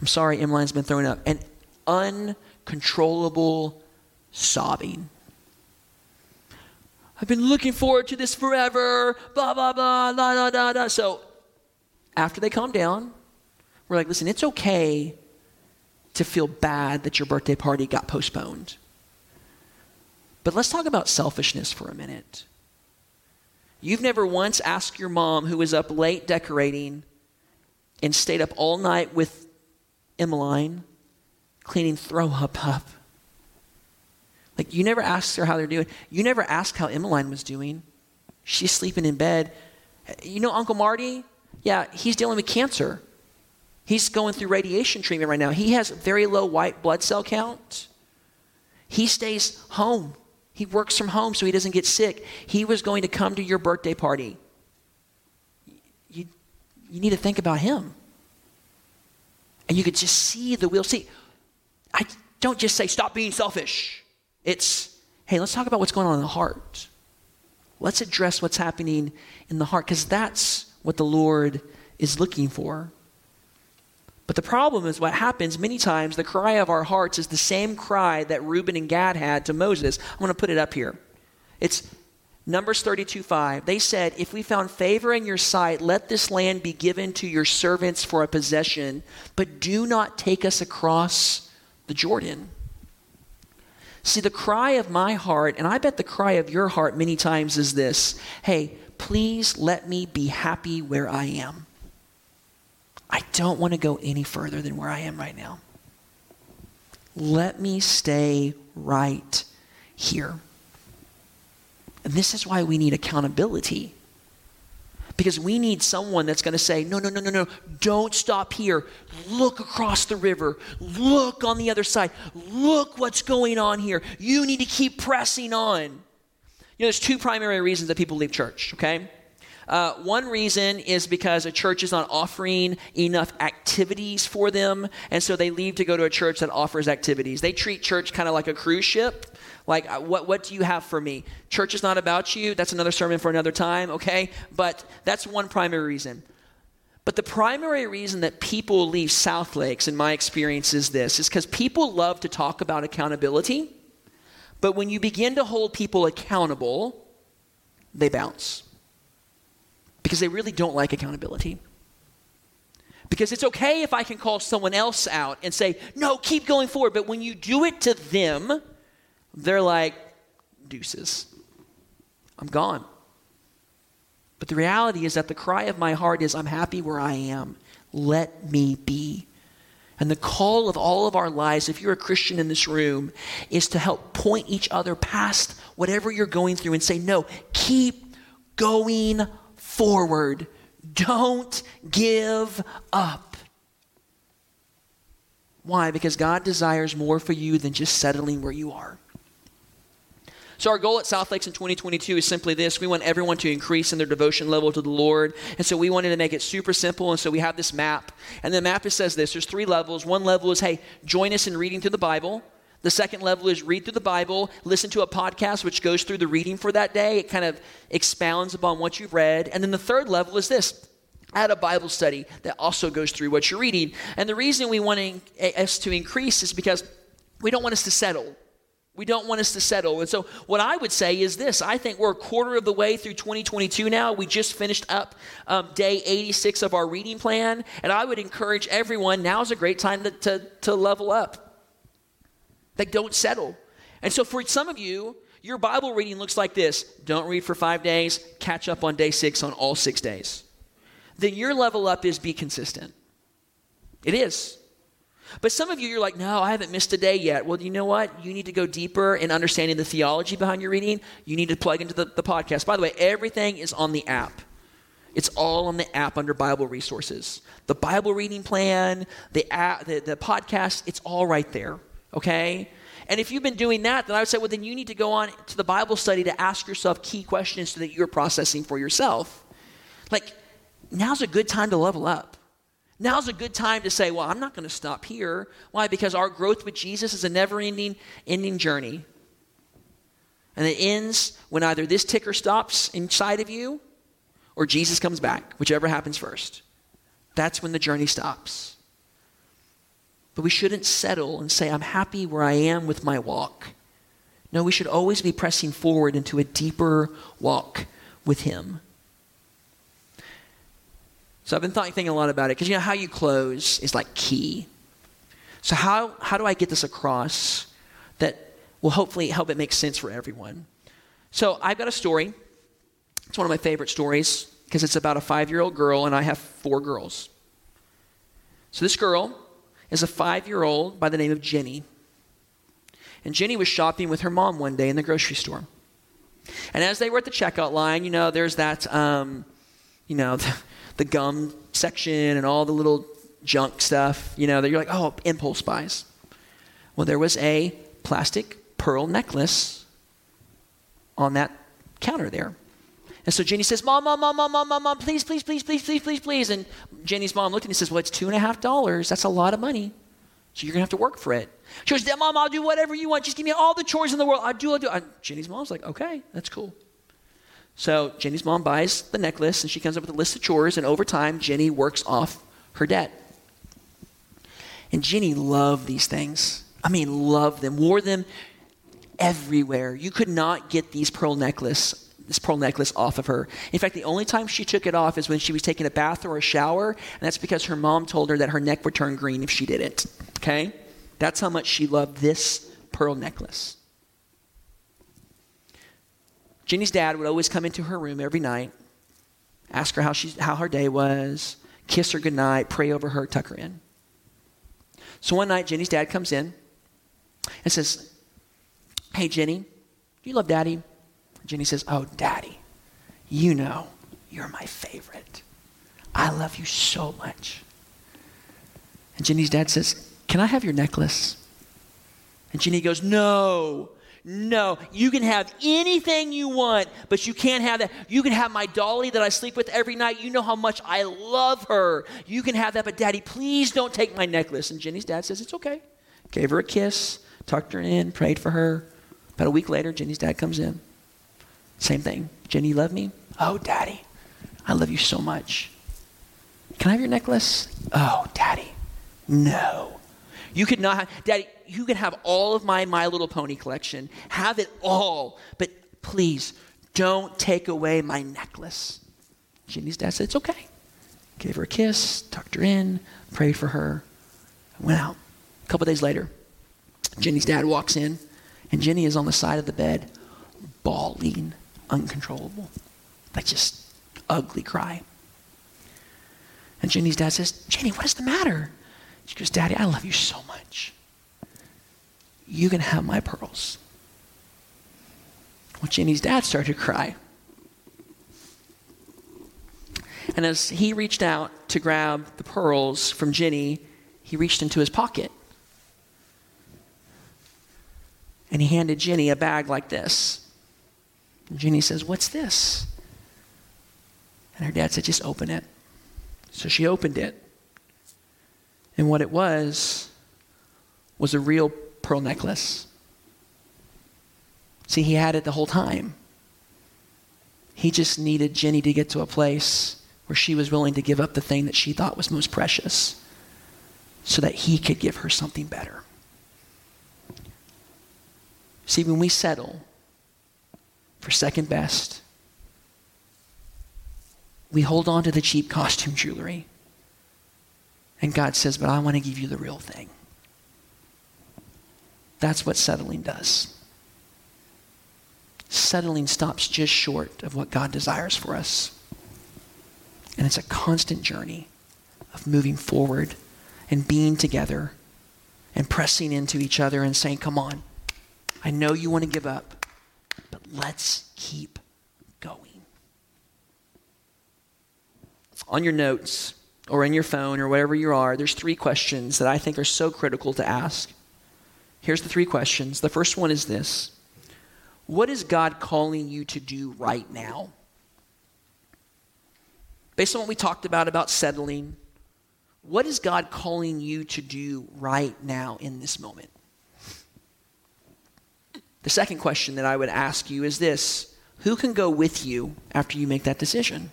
I'm sorry, Emmeline's been throwing up. And uncontrollable sobbing. I've been looking forward to this forever, blah, blah, blah, la, la, da, da. So after they calm down, we're like, listen, it's okay to feel bad that your birthday party got postponed. But let's talk about selfishness for a minute. You've never once asked your mom, who was up late decorating, and stayed up all night with Emmeline cleaning throw up up. Like, you never asked her how they're doing. You never asked how Emmeline was doing. She's sleeping in bed. You know Uncle Marty? Yeah, he's dealing with cancer. He's going through radiation treatment right now. He has very low white blood cell count. He stays home. He works from home so he doesn't get sick. He was going to come to your birthday party you need to think about him. And you could just see the wheel. See, I don't just say, stop being selfish. It's, hey, let's talk about what's going on in the heart. Let's address what's happening in the heart, because that's what the Lord is looking for. But the problem is what happens many times, the cry of our hearts is the same cry that Reuben and Gad had to Moses. I'm going to put it up here. It's Numbers 32 5, they said, If we found favor in your sight, let this land be given to your servants for a possession, but do not take us across the Jordan. See, the cry of my heart, and I bet the cry of your heart many times is this hey, please let me be happy where I am. I don't want to go any further than where I am right now. Let me stay right here. And this is why we need accountability. Because we need someone that's going to say, no, no, no, no, no, don't stop here. Look across the river. Look on the other side. Look what's going on here. You need to keep pressing on. You know, there's two primary reasons that people leave church, okay? Uh, one reason is because a church is not offering enough activities for them, and so they leave to go to a church that offers activities. They treat church kind of like a cruise ship. Like, uh, what, what do you have for me? Church is not about you. That's another sermon for another time, okay? But that's one primary reason. But the primary reason that people leave South Lakes, in my experience, is this is because people love to talk about accountability, But when you begin to hold people accountable, they bounce. Because they really don't like accountability. Because it's okay if I can call someone else out and say, no, keep going forward. But when you do it to them, they're like, deuces. I'm gone. But the reality is that the cry of my heart is, I'm happy where I am. Let me be. And the call of all of our lives, if you're a Christian in this room, is to help point each other past whatever you're going through and say, no, keep going forward. Don't give up. Why? Because God desires more for you than just settling where you are. So, our goal at South Lakes in 2022 is simply this we want everyone to increase in their devotion level to the Lord. And so, we wanted to make it super simple. And so, we have this map. And the map says this there's three levels. One level is, hey, join us in reading through the Bible. The second level is read through the Bible, listen to a podcast which goes through the reading for that day. It kind of expounds upon what you've read. And then the third level is this add a Bible study that also goes through what you're reading. And the reason we want us to increase is because we don't want us to settle. We don't want us to settle. And so, what I would say is this I think we're a quarter of the way through 2022 now. We just finished up um, day 86 of our reading plan. And I would encourage everyone now's a great time to, to, to level up. Like, don't settle. And so, for some of you, your Bible reading looks like this don't read for five days, catch up on day six on all six days. Then your level up is be consistent. It is. But some of you, you're like, no, I haven't missed a day yet. Well, you know what? You need to go deeper in understanding the theology behind your reading. You need to plug into the, the podcast. By the way, everything is on the app. It's all on the app under Bible resources. The Bible reading plan, the app, the, the podcast, it's all right there. Okay? And if you've been doing that, then I would say, well, then you need to go on to the Bible study to ask yourself key questions so that you're processing for yourself. Like, now's a good time to level up. Now's a good time to say, well, I'm not going to stop here. Why? Because our growth with Jesus is a never ending, ending journey. And it ends when either this ticker stops inside of you or Jesus comes back, whichever happens first. That's when the journey stops. But we shouldn't settle and say, I'm happy where I am with my walk. No, we should always be pressing forward into a deeper walk with Him. So I've been thinking a lot about it because you know how you close is like key. So how how do I get this across that will hopefully help it make sense for everyone? So I've got a story. It's one of my favorite stories because it's about a five-year-old girl and I have four girls. So this girl is a five-year-old by the name of Jenny. And Jenny was shopping with her mom one day in the grocery store. And as they were at the checkout line, you know, there's that, um, you know, the, the gum section and all the little junk stuff, you know, that you're like, oh, impulse buys. Well, there was a plastic pearl necklace on that counter there. And so Jenny says, Mom, Mom, Mom, Mom, Mom, Mom, Mom, please, please, please, please, please, please, please. And Jenny's mom looked at me and says, Well, it's two and a half dollars. That's a lot of money. So you're going to have to work for it. She goes, Mom, I'll do whatever you want. Just give me all the chores in the world. I'll do, I'll do. And Jenny's mom's like, Okay, that's cool. So Jenny's mom buys the necklace and she comes up with a list of chores, and over time, Jenny works off her debt. And Jenny loved these things. I mean, loved them, wore them everywhere. You could not get these pearl necklace this pearl necklace off of her. In fact, the only time she took it off is when she was taking a bath or a shower, and that's because her mom told her that her neck would turn green if she didn't. Okay? That's how much she loved this pearl necklace. Jenny's dad would always come into her room every night, ask her how, she, how her day was, kiss her goodnight, pray over her, tuck her in. So one night, Jenny's dad comes in and says, Hey, Jenny, do you love daddy? Jenny says, Oh, daddy, you know you're my favorite. I love you so much. And Jenny's dad says, Can I have your necklace? And Jenny goes, No. No, you can have anything you want, but you can't have that. You can have my dolly that I sleep with every night. You know how much I love her. You can have that, but daddy, please don't take my necklace. And Jenny's dad says, It's okay. Gave her a kiss, tucked her in, prayed for her. About a week later, Jenny's dad comes in. Same thing. Jenny, you love me? Oh, daddy, I love you so much. Can I have your necklace? Oh, daddy, no. You could not have, daddy, you can have all of my My Little Pony collection. Have it all. But please, don't take away my necklace. Ginny's dad said, It's okay. Gave her a kiss, tucked her in, prayed for her, went out. A couple days later, Ginny's dad walks in, and Ginny is on the side of the bed, bawling, uncontrollable. Like just ugly cry. And Ginny's dad says, Jenny, what is the matter? She goes, Daddy, I love you so much. You can have my pearls. Well, Jenny's dad started to cry. And as he reached out to grab the pearls from Jenny, he reached into his pocket. And he handed Jenny a bag like this. Jenny says, What's this? And her dad said, Just open it. So she opened it. And what it was was a real pearl necklace. See, he had it the whole time. He just needed Jenny to get to a place where she was willing to give up the thing that she thought was most precious so that he could give her something better. See, when we settle for second best, we hold on to the cheap costume jewelry. And God says, But I want to give you the real thing. That's what settling does. Settling stops just short of what God desires for us. And it's a constant journey of moving forward and being together and pressing into each other and saying, Come on, I know you want to give up, let's keep going. On your notes or in your phone or wherever you are, there's three questions that I think are so critical to ask. Here's the three questions. The first one is this What is God calling you to do right now? Based on what we talked about, about settling, what is God calling you to do right now in this moment? The second question that I would ask you is this. Who can go with you after you make that decision?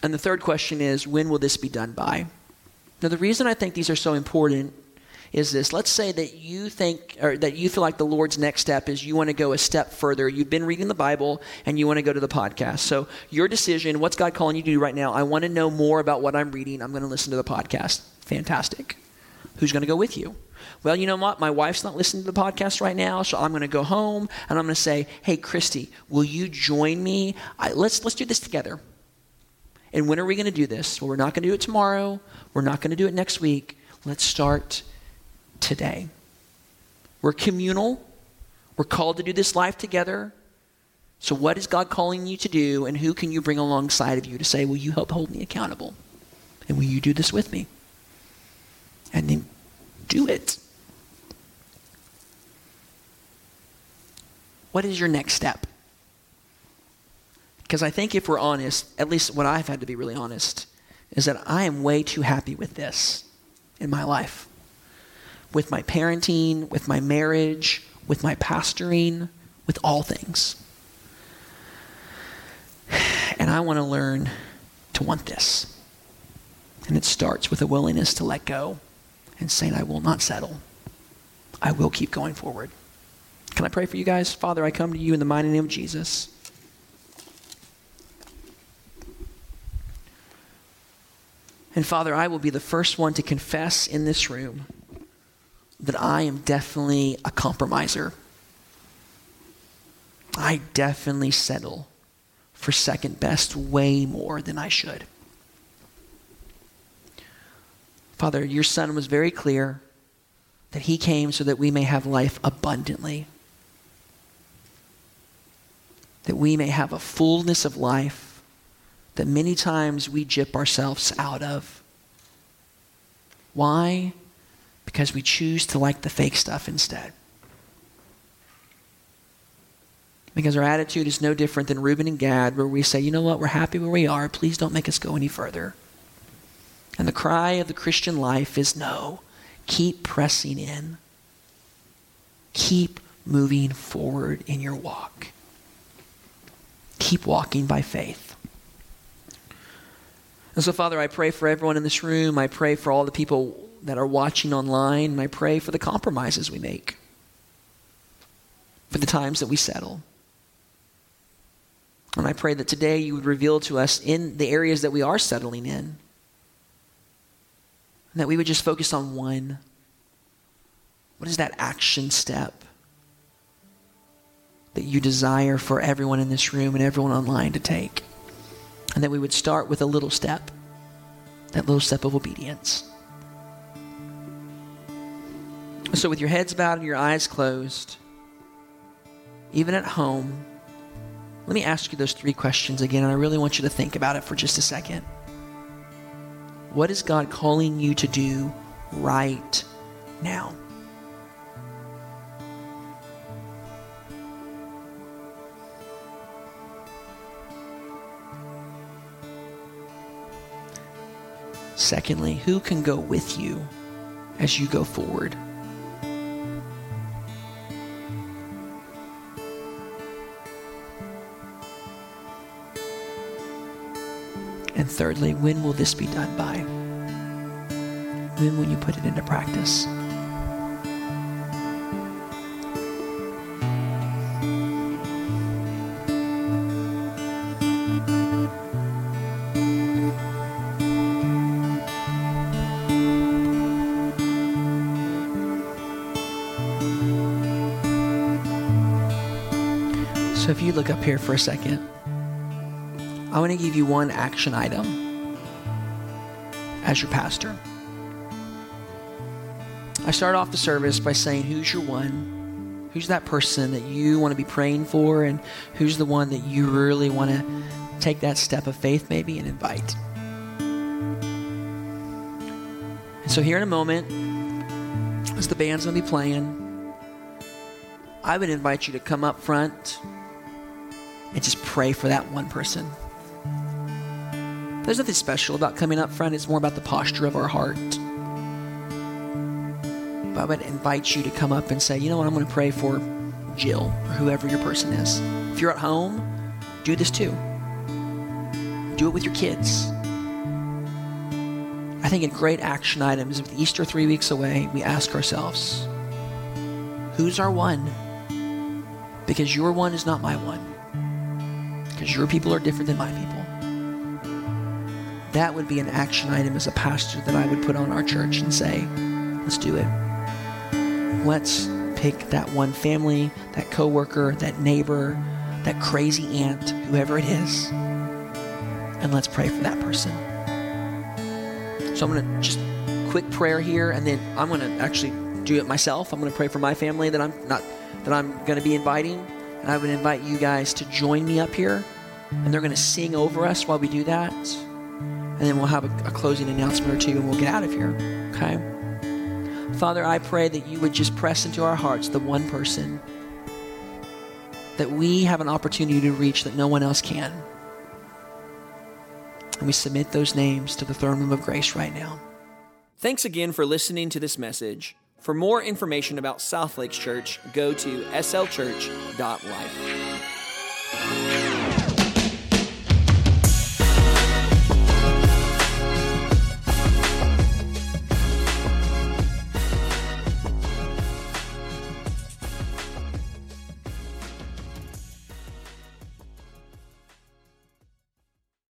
And the third question is when will this be done by? Now, the reason I think these are so important is this. Let's say that you think or that you feel like the lord's next step is you want to go a step further. You've been reading the bible and you want to go to the podcast. So your decision what's god calling you to do right now? I want to know more about what i'm reading. I'm going to listen to the podcast. Fantastic who's going to go with you well, you know what? My wife's not listening to the podcast right now, so I'm going to go home and I'm going to say, "Hey, Christy, will you join me? I, let's let's do this together." And when are we going to do this? Well, we're not going to do it tomorrow. We're not going to do it next week. Let's start today. We're communal. We're called to do this life together. So, what is God calling you to do, and who can you bring alongside of you to say, Will you help hold me accountable? And will you do this with me? And then do it. What is your next step? Because I think if we're honest, at least what I've had to be really honest, is that I am way too happy with this in my life. With my parenting, with my marriage, with my pastoring, with all things. And I want to learn to want this. And it starts with a willingness to let go and saying, I will not settle. I will keep going forward. Can I pray for you guys? Father, I come to you in the mighty name of Jesus. And Father, I will be the first one to confess in this room that I am definitely a compromiser. I definitely settle for second best way more than I should. Father, your son was very clear that he came so that we may have life abundantly, that we may have a fullness of life that many times we jip ourselves out of. Why? Because we choose to like the fake stuff instead. Because our attitude is no different than Reuben and Gad, where we say, you know what, we're happy where we are, please don't make us go any further. And the cry of the Christian life is no, keep pressing in, keep moving forward in your walk, keep walking by faith. And so, Father, I pray for everyone in this room. I pray for all the people that are watching online, and I pray for the compromises we make, for the times that we settle. And I pray that today you would reveal to us in the areas that we are settling in, and that we would just focus on one. What is that action step that you desire for everyone in this room and everyone online to take? And that we would start with a little step, that little step of obedience. So, with your heads bowed and your eyes closed, even at home, let me ask you those three questions again, and I really want you to think about it for just a second. What is God calling you to do right now? Secondly, who can go with you as you go forward? And thirdly, when will this be done by? When will you put it into practice? So if you look up here for a second, I want to give you one action item as your pastor. I start off the service by saying, Who's your one? Who's that person that you want to be praying for? And who's the one that you really want to take that step of faith, maybe, and invite? And so, here in a moment, as the band's going to be playing, I would invite you to come up front and just pray for that one person. There's nothing special about coming up front, it's more about the posture of our heart. But I would invite you to come up and say, you know what, I'm going to pray for Jill or whoever your person is. If you're at home, do this too. Do it with your kids. I think a great action item is with Easter three weeks away, we ask ourselves, who's our one? Because your one is not my one because your people are different than my people. That would be an action item as a pastor that I would put on our church and say, let's do it. Let's pick that one family, that coworker, that neighbor, that crazy aunt, whoever it is, and let's pray for that person. So I'm going to just quick prayer here, and then I'm going to actually do it myself. I'm going to pray for my family that I'm not that I'm going to be inviting, and I would invite you guys to join me up here, and they're going to sing over us while we do that. And then we'll have a, a closing announcement or two, and we'll get out of here. Okay? Father, I pray that you would just press into our hearts the one person that we have an opportunity to reach that no one else can. And we submit those names to the throne room of grace right now. Thanks again for listening to this message. For more information about South Lakes Church, go to slchurch.life.